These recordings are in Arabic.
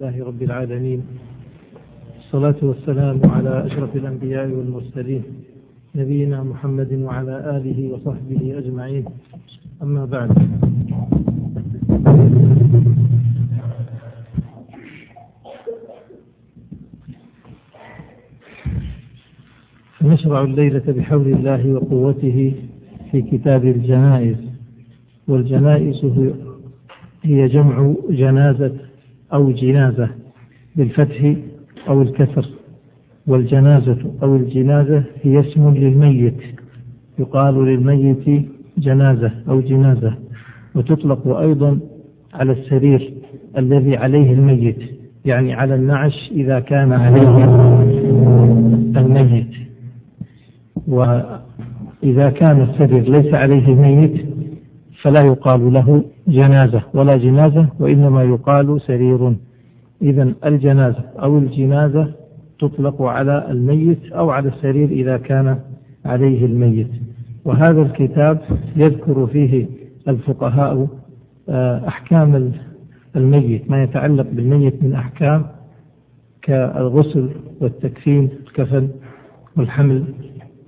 الله رب العالمين. الصلاة والسلام على أشرف الأنبياء والمرسلين نبينا محمد وعلى آله وصحبه أجمعين. أما بعد. نشرع الليلة بحول الله وقوته في كتاب الجنائز. والجنائز هي جمع جنازة أو جنازة بالفتح أو الكسر والجنازة أو الجنازة هي اسم للميت يقال للميت جنازة أو جنازة وتطلق أيضا على السرير الذي عليه الميت يعني على النعش إذا كان عليه الميت. وإذا كان السرير ليس عليه الميت فلا يقال له جنازة ولا جنازة وإنما يقال سرير. إذا الجنازة أو الجنازة تطلق على الميت أو على السرير إذا كان عليه الميت. وهذا الكتاب يذكر فيه الفقهاء آه، أحكام الميت ما يتعلق بالميت من أحكام كالغسل والتكفين الكفن والحمل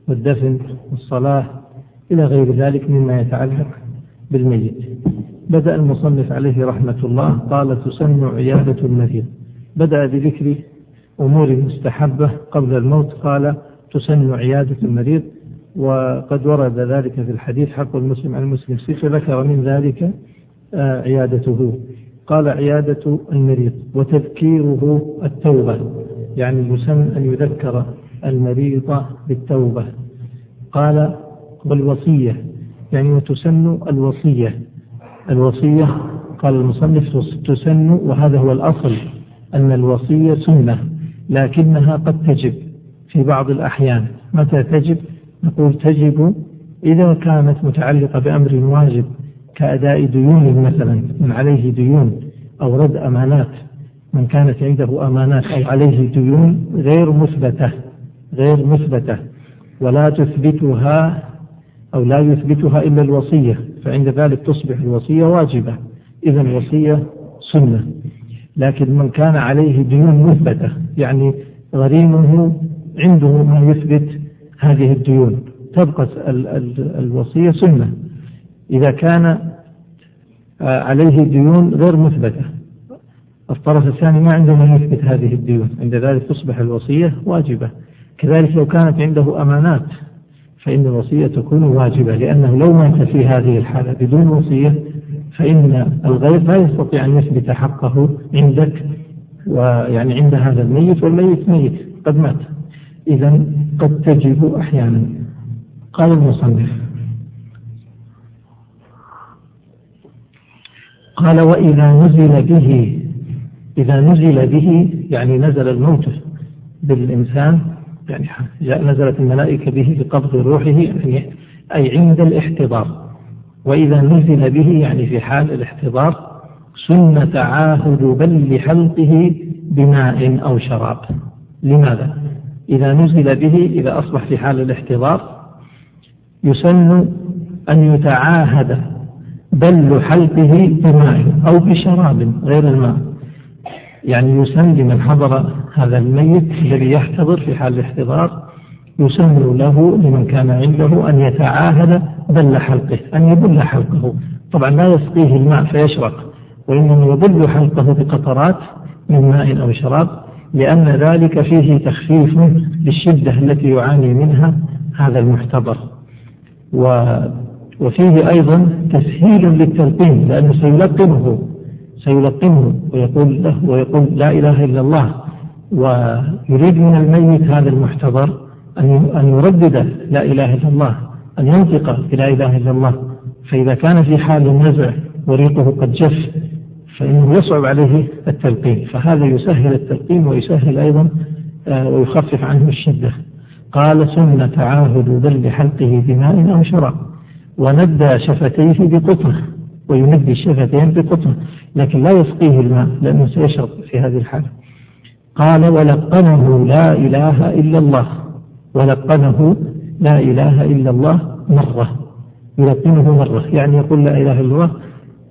والدفن والصلاة إلى غير ذلك مما يتعلق بالميت. بدأ المصنف عليه رحمة الله قال تسن عيادة المريض بدأ بذكر أمور مستحبة قبل الموت قال تسن عيادة المريض وقد ورد ذلك في الحديث حق المسلم على المسلم ستة ذكر من ذلك آه، عيادته. قال عيادة المريض وتذكيره التوبة. يعني يسن أن يذكر المريض بالتوبة. قال والوصية. يعني وتسن الوصية. الوصية قال المصنف تسن وهذا هو الأصل أن الوصية سنة لكنها قد تجب في بعض الأحيان. متى تجب؟ نقول تجب إذا كانت متعلقة بأمر واجب كأداء ديون مثلا من عليه ديون أو رد أمانات من كانت عنده أمانات أو عليه ديون غير مثبتة غير مثبتة. ولا تثبتها أو لا يثبتها إلا الوصية. فعند ذلك تصبح الوصية واجبة. إذا الوصية سنة. لكن من كان عليه ديون مثبتة يعني غريمه عنده ما يثبت هذه الديون. تبقى الوصية سنة. إذا كان عليه ديون غير مثبتة الطرف الثاني ما عنده ما يثبت هذه الديون. عند ذلك تصبح الوصية واجبة. كذلك لو كانت عنده أمانات فإن الوصية تكون واجبة لأنه لو مات في هذه الحالة بدون وصية فإن الغير لا يستطيع أن يثبت حقه عندك ويعني عند هذا الميت والميت ميت قد مات. إذا قد تجب أحيانا. قال المصنف قال وإذا نزل به إذا نزل به يعني نزل الموت بالإنسان يعني نزلت الملائكة به بقبض روحه يعني أي عند الاحتضار. وإذا نزل به يعني في حال الاحتضار سن تعاهد بل حلقه بماء أو شراب. لماذا؟ إذا نزل به إذا أصبح في حال الاحتضار يسن أن يتعاهد بل حلقه بماء أو بشراب غير الماء. يعني يسن لمن حضر هذا الميت الذي يحتضر في حال الاحتضار يسن له لمن كان عنده أن يتعاهد بل حلقه أن يبل حلقه. طبعا لا يسقيه الماء فيشرق وإنما يبل حلقه بقطرات من ماء أو شراب لأن ذلك فيه تخفيف للشدة التي يعاني منها هذا المحتضر. و وفيه أيضا تسهيل للتلقين لأنه سيلقنه سيلقنه ويقول له ويقول لا إله إلا الله. ويريد من الميت هذا المحتضر أن يردد لا إله إلا الله أن ينطق بلا إله إلا الله. فإذا كان في حال النزع وريقه قد جف فإنه يصعب عليه التلقين. فهذا يسهل التلقين ويسهل أيضا آه، ويخفف عنه الشدة. قال سن تعاهد ذل حلقه بماء أو شراب وندى شفتيه بقطنة ويندي الشفتين بقطنة لكن لا يسقيه الماء لأنه سيشرب في هذه الحالة. قال ولقنه لا إله إلا الله ولقنه لا إله إلا الله مرة يلقنه مرة يعني يقول لا إله إلا الله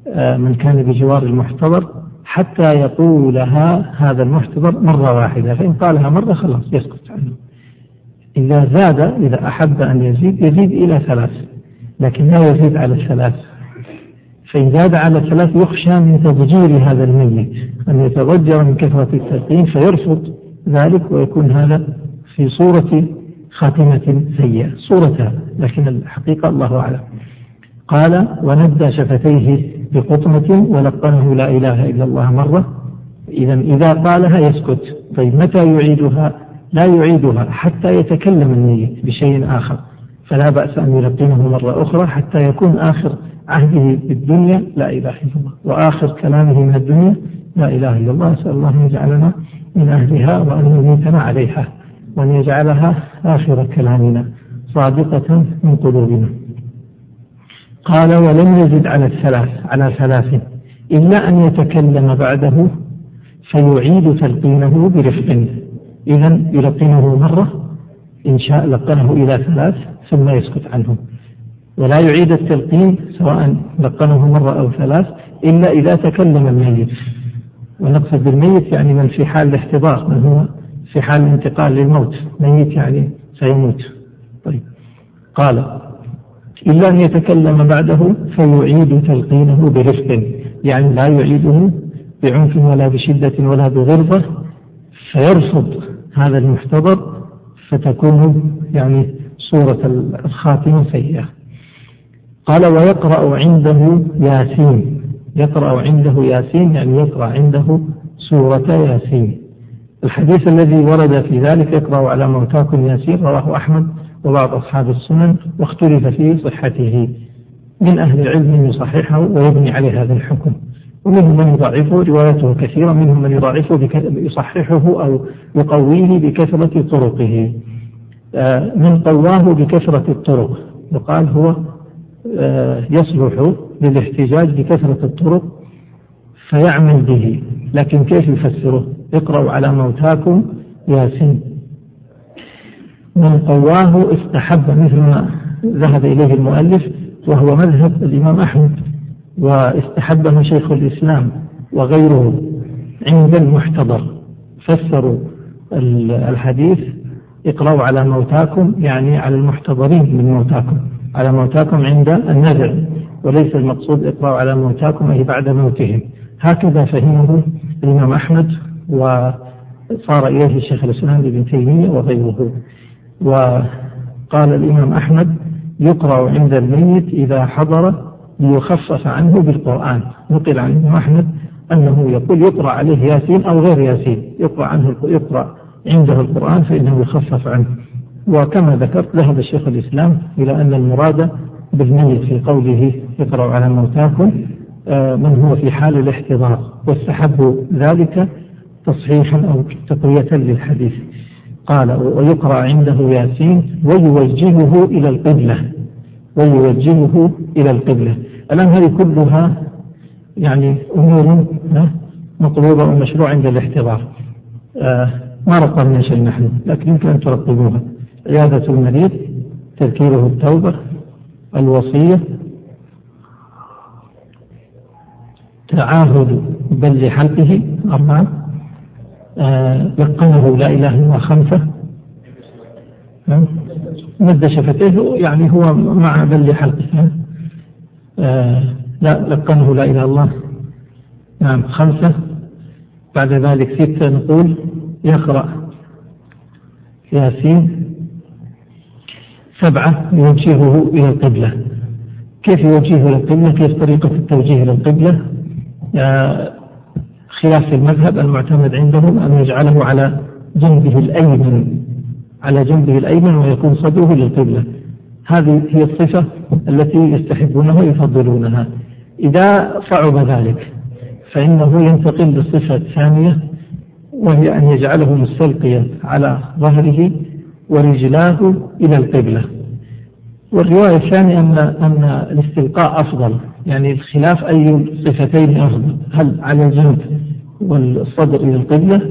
آه، من كان بجوار المحتضر حتى يقولها هذا المحتضر مرة واحدة فإن قالها مرة خلاص يسكت عنه. إذا زاد إذا أحب أن يزيد يزيد إلى ثلاث لكن لا يزيد على الثلاث فإن زاد على الثلاث يخشى من تضجير هذا الميت. أن يتضجر من كثرة التلقين فيرفض ذلك ويكون هذا في صورة خاتمة سيئة. صورتها لكن الحقيقة الله أعلم. قال وندى شفتيه بقطمة ولقنه لا إله إلا الله مرة. إذا إذا قالها يسكت. طيب متى يعيدها؟ لا يعيدها حتى يتكلم الميت بشيء آخر. فلا بأس أن يلقنه مرة أخرى حتى يكون آخر عهده بالدنيا لا إله إلا الله. وآخر كلامه من الدنيا. لا إله إلا الله. أسأل الله أن يجعلنا من أهلها وأن يميتنا عليها وأن يجعلها آخر كلامنا صادقة من قلوبنا. قال ولم يزد على الثلاث على ثلاث. إلا أن يتكلم بعده فيعيد تلقينه برفق. إذا يلقنه مرة إن شاء لقنه إلى ثلاث ثم يسكت عنه. ولا يعيد التلقين سواء لقنه مرة أو ثلاث إلا إذا تكلم الميت. ونقصد بالميت يعني من في حال الاحتضار من هو في حال الانتقال للموت. ميت يعني سيموت. طيب. قال إلا أن يتكلم بعده فيعيد تلقينه برفق يعني لا يعيده بعنف ولا بشدة ولا بغلظة فيرفض هذا المحتضر فتكون يعني صورة الخاتمة سيئة. قال ويقرأ عنده ياسين. يقرأ عنده ياسين يعني يقرأ عنده سورة ياسين. الحديث الذي ورد في ذلك يقرأ على موتاكم ياسين رواه أحمد وبعض أصحاب السنن واختلف في صحته. من أهل العلم يصححه ويبني عليه هذا الحكم. ومنهم من يضعفه روايته كثيرة منهم من يضعفه يصححه أو يقويه بكثرة طرقه. آه، من قواه بكثرة الطرق. يقال هو آه، يصلح للاحتجاج بكثرة الطرق فيعمل به. لكن كيف يفسره؟ اقرأوا على موتاكم ياسين. من قواه استحب مثل ما ذهب إليه المؤلف وهو مذهب الإمام أحمد. واستحبه شيخ الإسلام وغيره عند المحتضر. فسروا الحديث اقرأوا على موتاكم يعني على المحتضرين من موتاكم على موتاكم عند النذر. وليس المقصود اقرأوا على موتاكم أي بعد موتهم. هكذا فهمه الإمام أحمد وصار إليه الشيخ الإسلام ابن تيمية وغيره. وقال الإمام أحمد يقرأ عند الميت إذا حضر ليخفف عنه بالقرآن. نقل عن الإمام أحمد أنه يقول يقرأ عليه ياسين أو غير ياسين. يقرأ عنه يقرأ عنده القرآن فإنه يخفف عنه. وكما ذكرت ذهب الشيخ الإسلام إلى أن المراد بالميت في قوله اقرأوا على موتاكم آه، من هو في حال الاحتضار. واستحبوا ذلك تصحيحا أو تقوية للحديث. قال ويقرأ عنده ياسين ويوجهه إلى القبلة. ويوجهه إلى القبلة. الآن هذه كلها يعني أمور مطلوبة ومشروع عند الاحتضار. آه ما رقمنا شيء نحن لكن يمكن أن ترقبوها. عيادة المريض تذكيره التوبة الوصية تعاهد بل حلقه أربعة. آه لقنه لا إله إلا خمسة. مد شفتيه يعني هو مع بل حلقة. آه لا لقنه لا إله إلا الله. نعم خمسة. بعد ذلك ستة نقول يقرأ. ياسين. سبعة يوجهه إلى القبلة. كيف يوجهه إلى القبلة؟ كيف طريقة التوجيه إلى القبلة؟ آه، خلاف المذهب المعتمد عندهم أن يجعله على جنبه الأيمن. على جنبه الأيمن ويكون صدره للقبلة. هذه هي الصفة التي يستحبونها ويفضلونها. إذا صعب ذلك فإنه ينتقل للصفة الثانية وهي أن يجعله مستلقيا على ظهره ورجلاه إلى القبلة. والرواية الثانية أن أن الاستلقاء أفضل يعني الخلاف أي الصفتين أفضل هل على الجنب والصدر إلى القبلة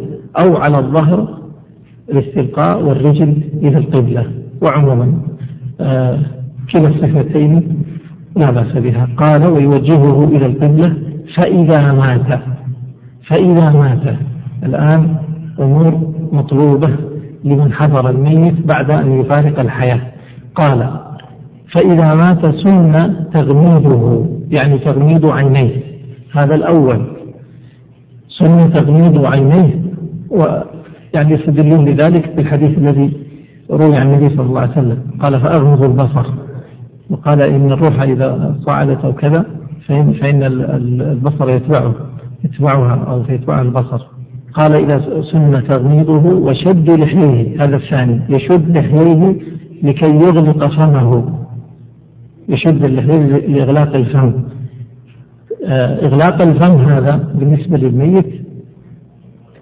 أو على الظهر الاستلقاء والرجل إلى القبلة. وعموما آه كلا الصفتين لا بأس بها. قال ويوجهه إلى القبلة فإذا مات. فإذا مات. الآن أمور مطلوبة لمن حضر الميت بعد أن يفارق الحياة. قال فإذا مات سن تغميده. يعني تغميد عينيه. هذا الأول. سن تغميد عينيه ويعني يستدلون لذلك بالحديث الذي روي عن النبي صلى الله عليه وسلم. قال فأغمض البصر. وقال إن الروح إذا صعدت أو كذا فإن, فإن البصر يتبعه يتبعها أو يتبعها البصر. قال إذا سن تغميضه وشد لحييه هذا الثاني. يشد لحييه لكي يغلق فمه. يشد اللحية لإغلاق الفم. آه، إغلاق الفم هذا بالنسبة للميت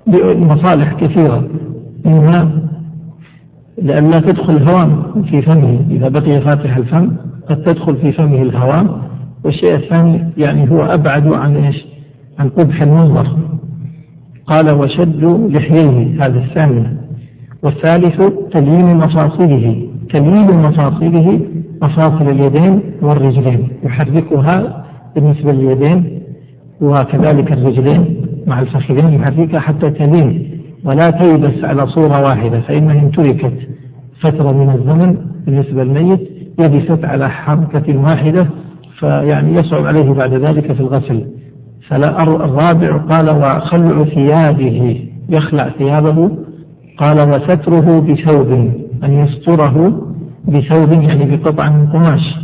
لمصالح كثيرة. منها لئلا تدخل هواء في فمه. إذا بقي فاتح الفم قد تدخل في فمه الهواء والشيء الثاني يعني هو أبعد عن إيش؟ عن قبح المنظر. قال وشد لحييه. هذا الثاني. والثالث تليين مفاصله. تليين مفاصله مفاصل اليدين والرجلين. يحركها بالنسبة لليدين وكذلك الرجلين. مع الفخذين يحركها حتى تلين ولا تيبس على صورة واحدة فإنها إن تركت فترة من الزمن بالنسبة للميت يبست على حركة واحدة فيعني يصعب عليه بعد ذلك في الغسل. الرابع قال وخلع ثيابه. يخلع ثيابه. قال وستره بثوب. أن يستره بثوب يعني بقطع من قماش.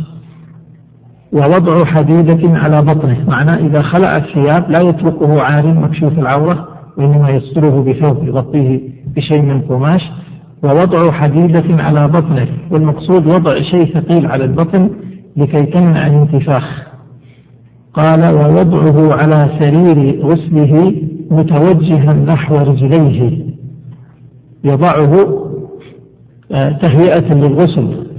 ووضع حديدة على بطنه. معناه إذا خلع الثياب لا يتركه عار مكشوف العورة وإنما يستره بثوب يغطيه بشيء من قماش. ووضع حديدة على بطنه. والمقصود وضع شيء ثقيل على البطن لكي تمنع الانتفاخ. قال ووضعه على سرير غسله متوجها نحو رجليه. يضعه آه، تهيئة للغسل.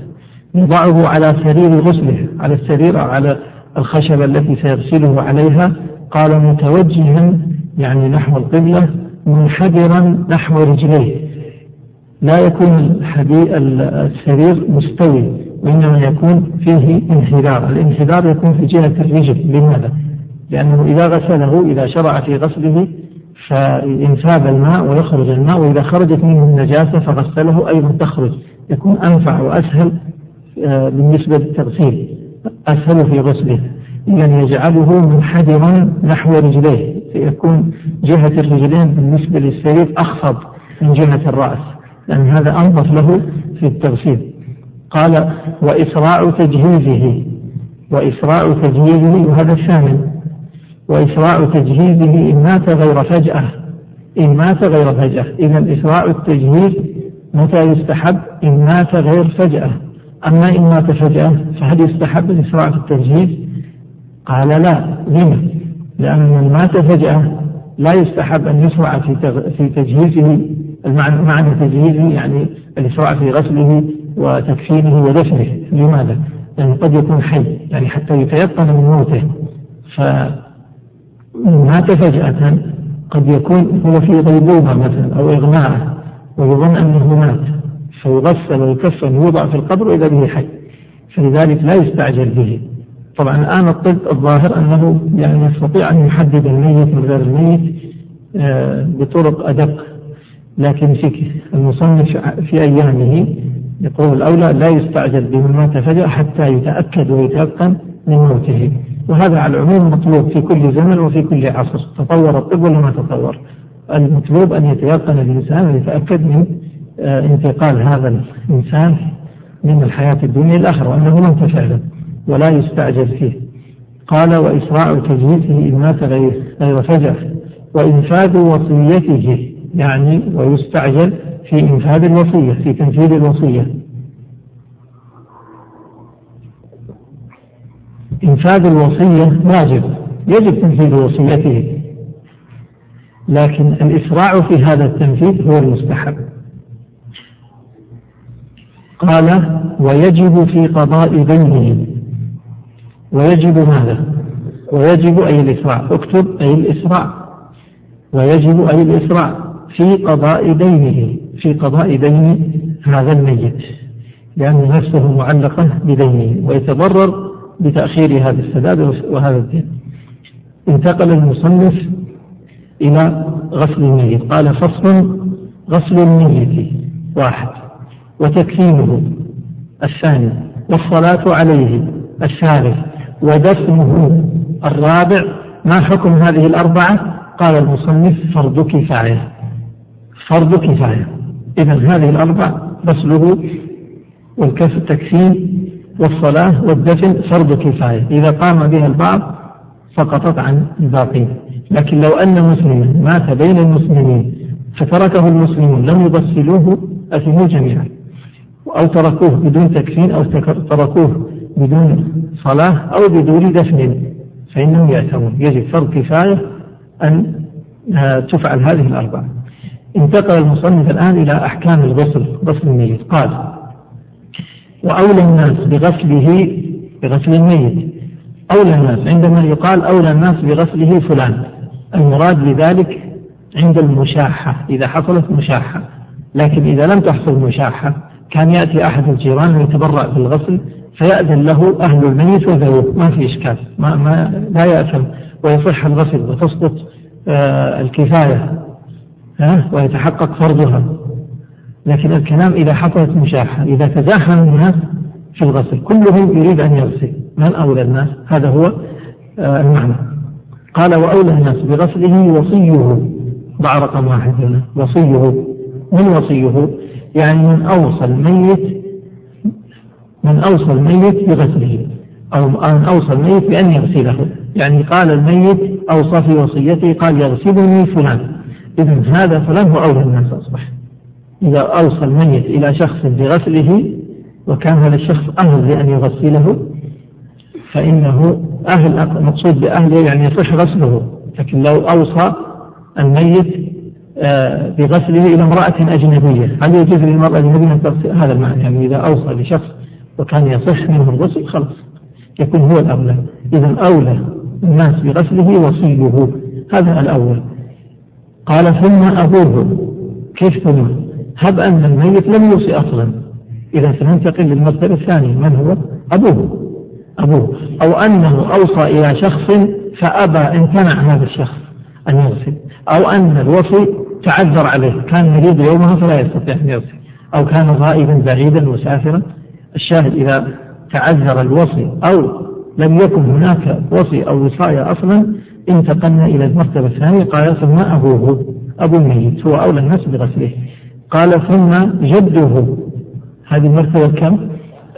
يضعه على سرير غسله على السرير على الخشبة التي سيغسله عليها. قال متوجها يعني نحو القبلة منحدرا نحو رجليه. لا يكون السرير مستوي وإنما يكون فيه انحدار. الانحدار يكون في جهة الرجل. لماذا؟ لأنه إذا غسله إذا شرع في غسله فينساب الماء ويخرج الماء وإذا خرجت منه النجاسة فغسله أيضا تخرج. يكون أنفع وأسهل بالنسبة للتغسيل أسهل في غسله إذا يجعله منحدرا نحو رجليه فيكون جهة الرجلين بالنسبة للسرير أخفض من جهة الرأس لأن هذا أنظف له في التغسيل. قال وإسراع تجهيزه وإسراع تجهيزه وهذا الثامن وإسراع تجهيزه إن مات غير فجأة إن مات غير فجأة إذا إسراع التجهيز متى يستحب؟ إن مات غير فجأة. أما إن مات فجأة فهل يستحب الإسراع في التجهيز قال لا. لما؟ لأن من مات فجأة لا يستحب أن يسرع في في تجهيزه معنى تجهيزه يعني الإسراع في غسله وتكفينه ودفنه. لماذا؟ لأنه قد يكون حي يعني حتى يتيقن من موته. ف مات فجأة قد يكون هو في غيبوبة مثلا أو إغماء ويظن أنه مات. فيغسل ويكفن ويوضع في القبر وإذا به حي. فلذلك لا يستعجل به. طبعا الآن الطب الظاهر أنه يعني يستطيع أن يحدد الميت من غير الميت آه، بطرق أدق. لكن في المصنف في أيامه يقول الأولى لا يستعجل بمن مات فجأة حتى يتأكد ويتيقن من موته. وهذا على العموم مطلوب في كل زمن وفي كل عصر. تطور الطب ولا ما تطور؟ المطلوب أن يتيقن الإنسان ويتأكد من انتقال هذا الإنسان من الحياة الدنيا إلى الآخرة وأنه لم تفعله ولا يستعجل فيه. قال وإسراع تجهيزه إن مات غير غير فجأة وإنفاذ وصيته يعني ويستعجل في إنفاذ الوصية في تنفيذ الوصية. إنفاذ الوصية واجب يجب تنفيذ وصيته لكن الإسراع في هذا التنفيذ هو المستحب. قال ويجب في قضاء دينه ويجب ماذا؟ ويجب أي الإسراع. اكتب أي الإسراع. ويجب أي الإسراع في قضاء دينه في قضاء دين هذا الميت. لأن نفسه معلقة بدينه ويتضرر بتأخير هذا السداد وهذا الدين انتقل المصنف إلى غسل الميت. قال فصل غسل الميت. واحد. وتكفينه الثاني والصلاة عليه الثالث ودفنه الرابع. ما حكم هذه الأربعة؟ قال المصنف فرض كفاية فرض كفاية. إذا هذه الأربع غسله والكف التكفين والصلاة والدفن فرض كفاية. إذا قام بها البعض سقطت عن الباقين. لكن لو أن مسلما مات بين المسلمين فتركه المسلمون لم يغسلوه أثموا جميعا. أو تركوه بدون تكفين أو تركوه بدون صلاة أو بدون دفن فإنهم يأتمون يجب فرض كفاية أن آه، تفعل هذه الأربعة. انتقل المصنف الآن إلى أحكام الغسل غسل الميت. قال وأولى الناس بغسله بغسل الميت. أولى الناس عندما يقال أولى الناس بغسله فلان. المراد بذلك عند المشاحة إذا حصلت مشاحة. لكن إذا لم تحصل مشاحة كان يأتي أحد الجيران ويتبرع بالغسل فيأذن له أهل الميت وذووه ما في إشكال. ما, ما لا يأثم. ويصح الغسل وتسقط آه الكفاية ها؟ ويتحقق فرضها. لكن الكلام إذا حصلت مشاحة إذا تزاحم الناس في الغسل كلهم يريد أن يغسل. من أولى الناس؟ هذا هو آه المعنى. قال وأولى الناس بغسله وصيه. ضع رقم واحد هنا. وصيه. من وصيه؟ يعني من أوصى الميت من أوصى الميت بغسله أو من أوصى الميت بأن يغسله. يعني قال الميت أوصى في وصيته قال يغسلني فلان. إذا هذا فلان هو أولى الناس أصبح. إذا أوصى الميت إلى شخص بغسله وكان هذا الشخص أهل لأن يغسله فإنه أهل مقصود بأهله يعني يصح غسله. لكن لو أوصى الميت بغسله إلى امرأة أجنبية. هل يجوز للمرأة الأجنبية أن تغسل؟ هذا المعنى يعني إذا أوصى لشخص وكان يصح منه الغسل خلاص يكون هو الأولى. إذا أولى الناس بغسله وصيه هذا الأول. قال ثم أبوه. كيف ثم؟ هب أن الميت لم يوصي أصلا. إذا سننتقل للمرتبة الثانية من هو؟ أبوه. أبوه. أو أنه أوصى إلى شخص فأبى امتنع هذا الشخص أن يغسل. أو أن الوصي تعذر عليه. كان مريض يومها فلا يستطيع أن يغسل أو كان غائبا بعيدا مسافرا. الشاهد إذا تعذر الوصي أو لم يكن هناك وصي أو وصاية أصلا انتقلنا إلى المرتبة الثانية. قال ثم أبوه. أبو الميت هو أولى الناس بغسله. قال ثم جده. هذه المرتبة كم؟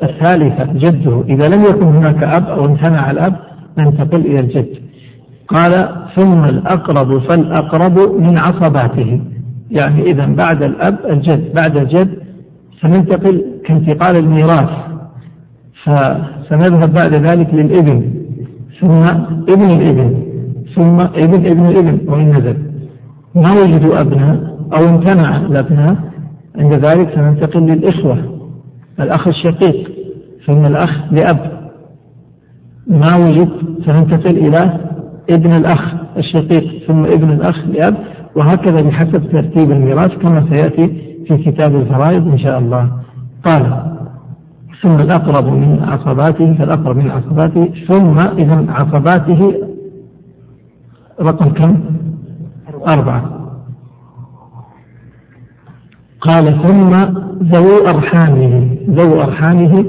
الثالثة جده. إذا لم يكن هناك أب أو امتنع الأب ننتقل إلى الجد. قال ثم الأقرب فالأقرب من عصباته. يعني إذا بعد الأب الجد بعد الجد سننتقل كانتقال الميراث. فسنذهب بعد ذلك للإبن ثم ابن الإبن ثم ابن ابن الإبن وإن نزل ما وجدوا أبناء أو امتنع الأبناء. عند ذلك سننتقل للإخوة. الأخ الشقيق ثم الأخ لأب. ما وجد سننتقل إلى ابن الأخ الشقيق ثم ابن الأخ لأب وهكذا بحسب ترتيب الميراث كما سيأتي في كتاب الفرائض إن شاء الله. قال ثم الأقرب من عصباته فالأقرب من عصباته ثم إذا عصباته رقم كم؟ أربعة. قال ثم ذو أرحامه ذو أرحامه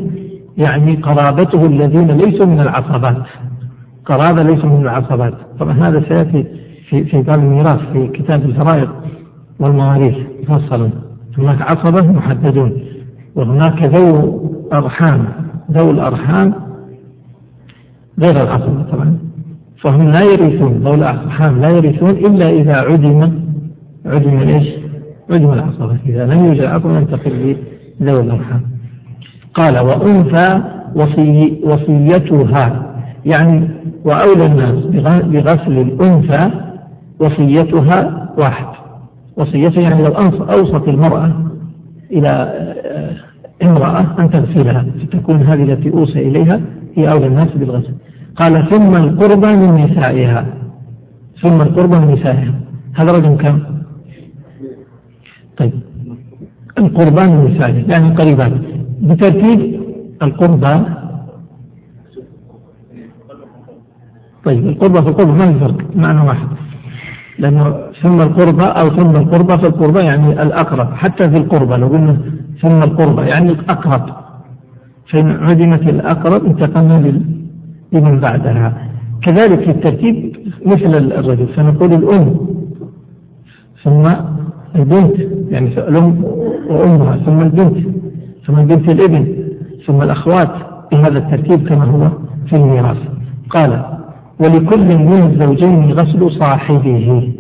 يعني قرابته الذين ليسوا من العصبات. قرابة ليسوا من العصبات طبعا هذا سيأتي في في باب الميراث في كتاب الفرائض والمواريث. مفصلا هناك عصبة محددون وهناك ذو أرحام. ذو الأرحام غير العصبة طبعا. فهم لا يرثون ذو الأرحام لا يرثون إلا إذا عدم عدم إيش؟ عدم العصبة. إذا لم يوجد عصبة ينتقل ذوي الأرحام. قال وأنثى وصي وصيتها. يعني وأولى الناس بغسل الأنثى وصيتها واحد. وصيتها يعني لو أوصت المرأة إلى آه، امرأة أن تغسلها فتكون هذه التي أوصي إليها هي أولى الناس بالغسل. قال ثم القربى من نسائها. ثم القربى من نسائها. هذا رقم كم؟ طيب. القربان من نسائها يعني قريبات. بترتيب القربى طيب القربى في القربى ما في فرق؟ معنى واحد. لأنه ثم القربى أو ثم القربى فالقربى يعني الأقرب حتى في القربى لو قلنا ثم القربى يعني الأقرب. فإن عدمت الأقرب انتقلنا لمن بعدها. كذلك في الترتيب مثل الرجل فنقول الأم. ثم البنت يعني الأم وأمها ثم البنت ثم بنت الإبن ثم الأخوات بهذا الترتيب كما هو في الميراث. قال ولكل من الزوجين غسل صاحبه.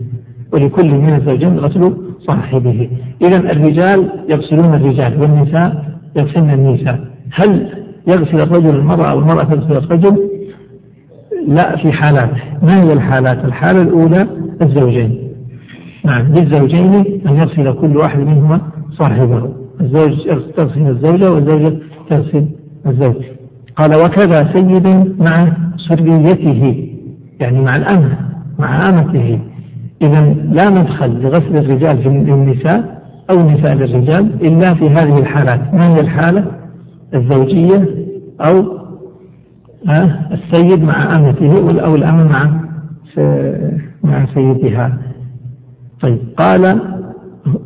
ولكل من الزوجين غسل صاحبه. إذا الرجال يغسلون الرجال والنساء يغسلن النساء. هل يغسل الرجل المرأة أو المرأة تغسل الرجل؟ لا في حالات. ما هي الحالات؟ الحالة الأولى الزوجين. نعم للزوجين أن يغسل كل واحد منهما صاحبه. الزوج تغسل الزوجة والزوجة تغسل الزوج. قال وكذا سيد مع سريته يعني مع الأمة مع أمته. إذا لا مدخل لغسل الرجال في النساء أو النساء للرجال إلا في هذه الحالات. ما هي الحالة؟ الزوجية أو السيد مع أمته أو الأمة مع مع سيدها. طيب قال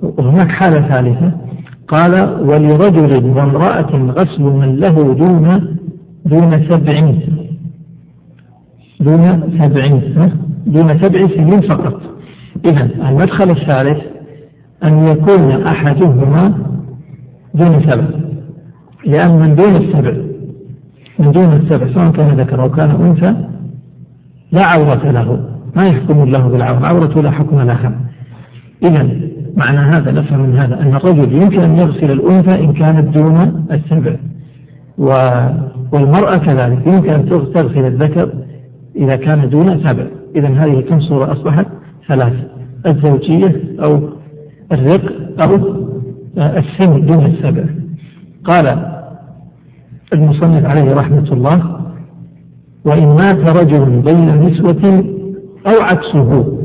وهناك حالة ثالثة. قال ولرجل وامرأة غسل من له دون دون سبع دون سبع دون سبع سنين فقط. إذا المدخل الثالث أن يكون أحدهما دون سبع. لأن من دون السبع من دون السبع سواء كان ذكر أو كان أنثى لا عورة له. ما يحكم الله بالعورة عورته لا حكم لها. إذا معنى هذا نفهم من هذا أن الرجل يمكن أن يغسل الأنثى إن كانت دون السبع. والمرأة كذلك يمكن أن تغسل الذكر إذا كان دون سبع. إذا هذه كم صورة أصبحت؟ ثلاث الزوجية أو الرق أو السن دون السبع. قال المصنف عليه رحمة الله وإن مات رجل بين نسوة أو عكسه.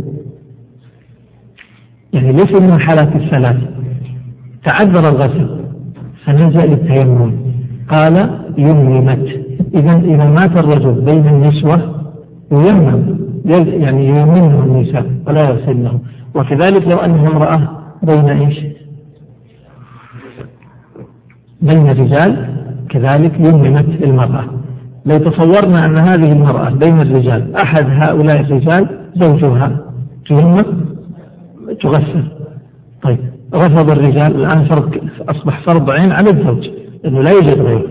يعني ليس من الحالات الثلاث. تعذر الغسل. فنزل للتيمم قال يممت إذا إذا مات الرجل بين النسوة ييمم يعني ييمنه النساء ولا يغسلنه وكذلك لو أنه امرأة بين إيش؟ بين الرجال كذلك يممت المرأة. لو تصورنا أن هذه المرأة بين الرجال أحد هؤلاء الرجال زوجها تيمم تغسل. طيب رفض الرجال الآن فرض أصبح فرض عين على الزوج. لأنه لا يوجد غيره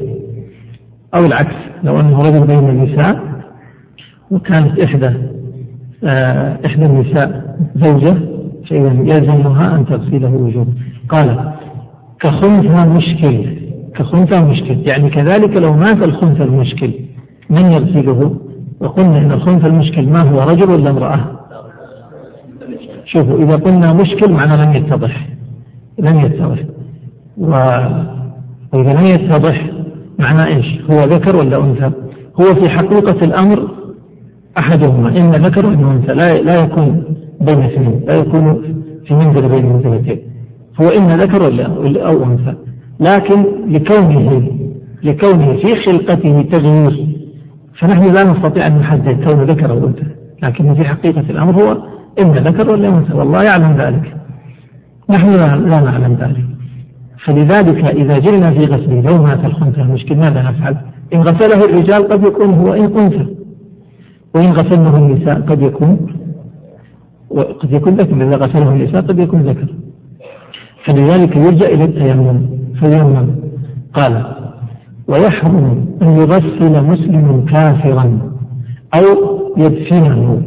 أو العكس لو أنه رجل بين النساء وكانت إحدى آه إحدى النساء زوجة فإذا يلزمها أن تغسله وجوب قال كخنثى مشكل كخنثى مشكل. يعني كذلك لو مات الخنثى المشكل من يغسله؟ وقلنا إن الخنثى المشكل ما هو رجل ولا امرأة؟ شوفوا إذا قلنا مشكل معنى لم يتضح لم يتضح. و... وإذا لم يتضح معنى إيش؟ هو ذكر ولا أنثى؟ هو في حقيقة الأمر أحدهما إما ذكر وإما أنثى. لا, لا يكون بين اثنين لا يكون في منزل بين منزلتين. هو إما ذكر ولا أو أنثى. لكن لكونه لكونه في خلقته تغيير فنحن لا نستطيع أن نحدد كونه ذكر أو أنثى. لكن في حقيقة الأمر هو إما ذكر ولا أنثى. والله يعلم ذلك. نحن لا نعلم ذلك. فلذلك إذا جئنا في غسله لو مات الخنثى المشكل ماذا نفعل؟ إن غسله الرجال قد يكون هو إن أنثى وإن غسلنه النساء قد يكون قد يكون ذكر إذا غسله النساء قد يكون ذكر. فلذلك يلجأ إلى التيمم فيمم قال ويحرم أن يغسل مسلم كافرا أو يدفنه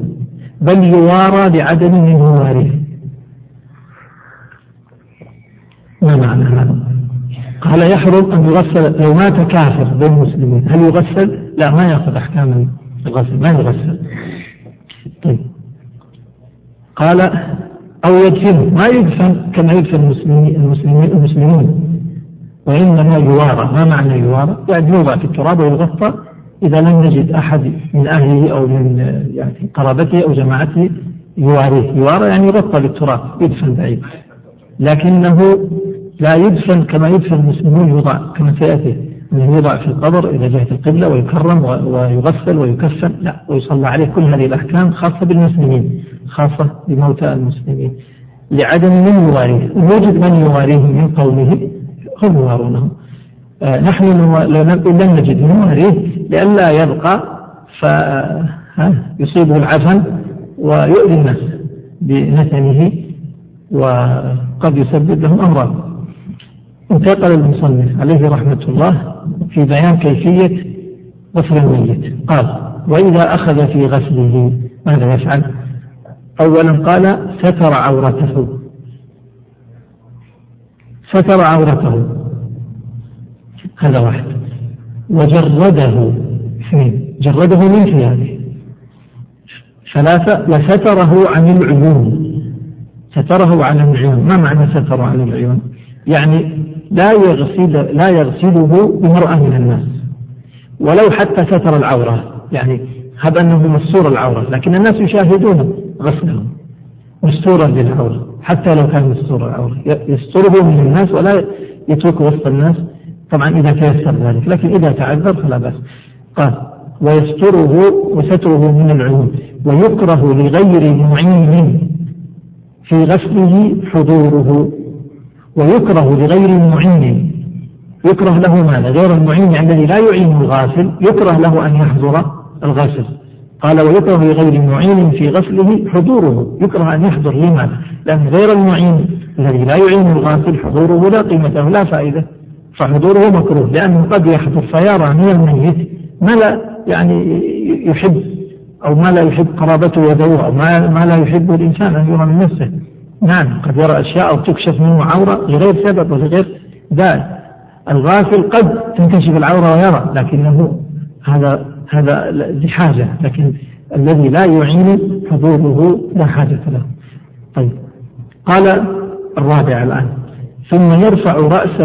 بل يوارى لعدم من وارث ما معنى هذا؟ قال يحرم أن يغسل لو مات كافر بين المسلمين. هل يغسل؟ لا ما يأخذ أحكام الغسل ما يغسل. طيب. قال أو يدفن ما يدفن كما يدفن المسلمين المسلمين المسلمون. وإنما يوارى ما معنى يوارى؟ يعني يوضع في التراب ويغطى إذا لم نجد أحد من أهله أو من يعني قرابته أو جماعته يواريه. يوارى يعني يغطى بالتراب يدفن بعيد. لكنه لا يدفن كما يدفن المسلمون يوضع كما سيأتي أنه يوضع في القبر إلى جهة القبلة ويكرم ويغسل ويكفن لا ويصلى عليه كل هذه الأحكام خاصة بالمسلمين خاصة بموتى المسلمين. لعدم من يواريه وجد من يواريه من قومه هم. يوارونه نحن لم نجد من يواريه لئلا يبقى فيصيبه العفن ويؤذي الناس بنتنه وقد يسبب لهم أمراض. انتقل المصنف عليه رحمة الله في بيان كيفية غسل الميت. قال وإذا أخذ في غسله ماذا يفعل؟ أولا قال ستر عورته. ستر عورته. هذا واحد. وجرده. اثنين. جرده من ثيابه. ثلاثة وستره عن العيون. ستره عن العيون. ما معنى ستره عن العيون؟ يعني لا يغسل لا يغسله بمرأة من الناس. ولو حتى ستر العورة. يعني هب أنه مستور العورة. لكن الناس يشاهدون غسله. مستورا للعورة. حتى لو كان مستور العورة. يستره من الناس ولا يتركه وسط الناس. طبعا إذا تيسر ذلك. لكن إذا تعذر فلا بأس. قال ويستره وستره من العيون. ويكره لغير معين في غسله حضوره. ويكره لغير معين يكره له ماذا؟ غير المعين الذي لا يعين الغاسل يكره له أن يحضر الغسل قال ويكره لغير معين في غسله حضوره. يكره أن يحضر لماذا؟ لأن غير المعين الذي لا يعين الغاسل حضوره لا قيمة لا فائدة. فحضوره مكروه لأنه قد يحضر فيرى من الميت ما لا يعني يحب أو ما لا يحب قرابته وذوه أو ما لا يحب الإنسان أن يرى من نفسه. نعم قد يرى أشياء أو تكشف منه عورة لغير سبب ولغير ذلك. الغافل قد تنكشف العورة ويرى لكنه هذا هذا لحاجة لكن الذي لا يعين حضوره لا حاجة له. طيب قال الرابع الآن ثم يرفع رأسه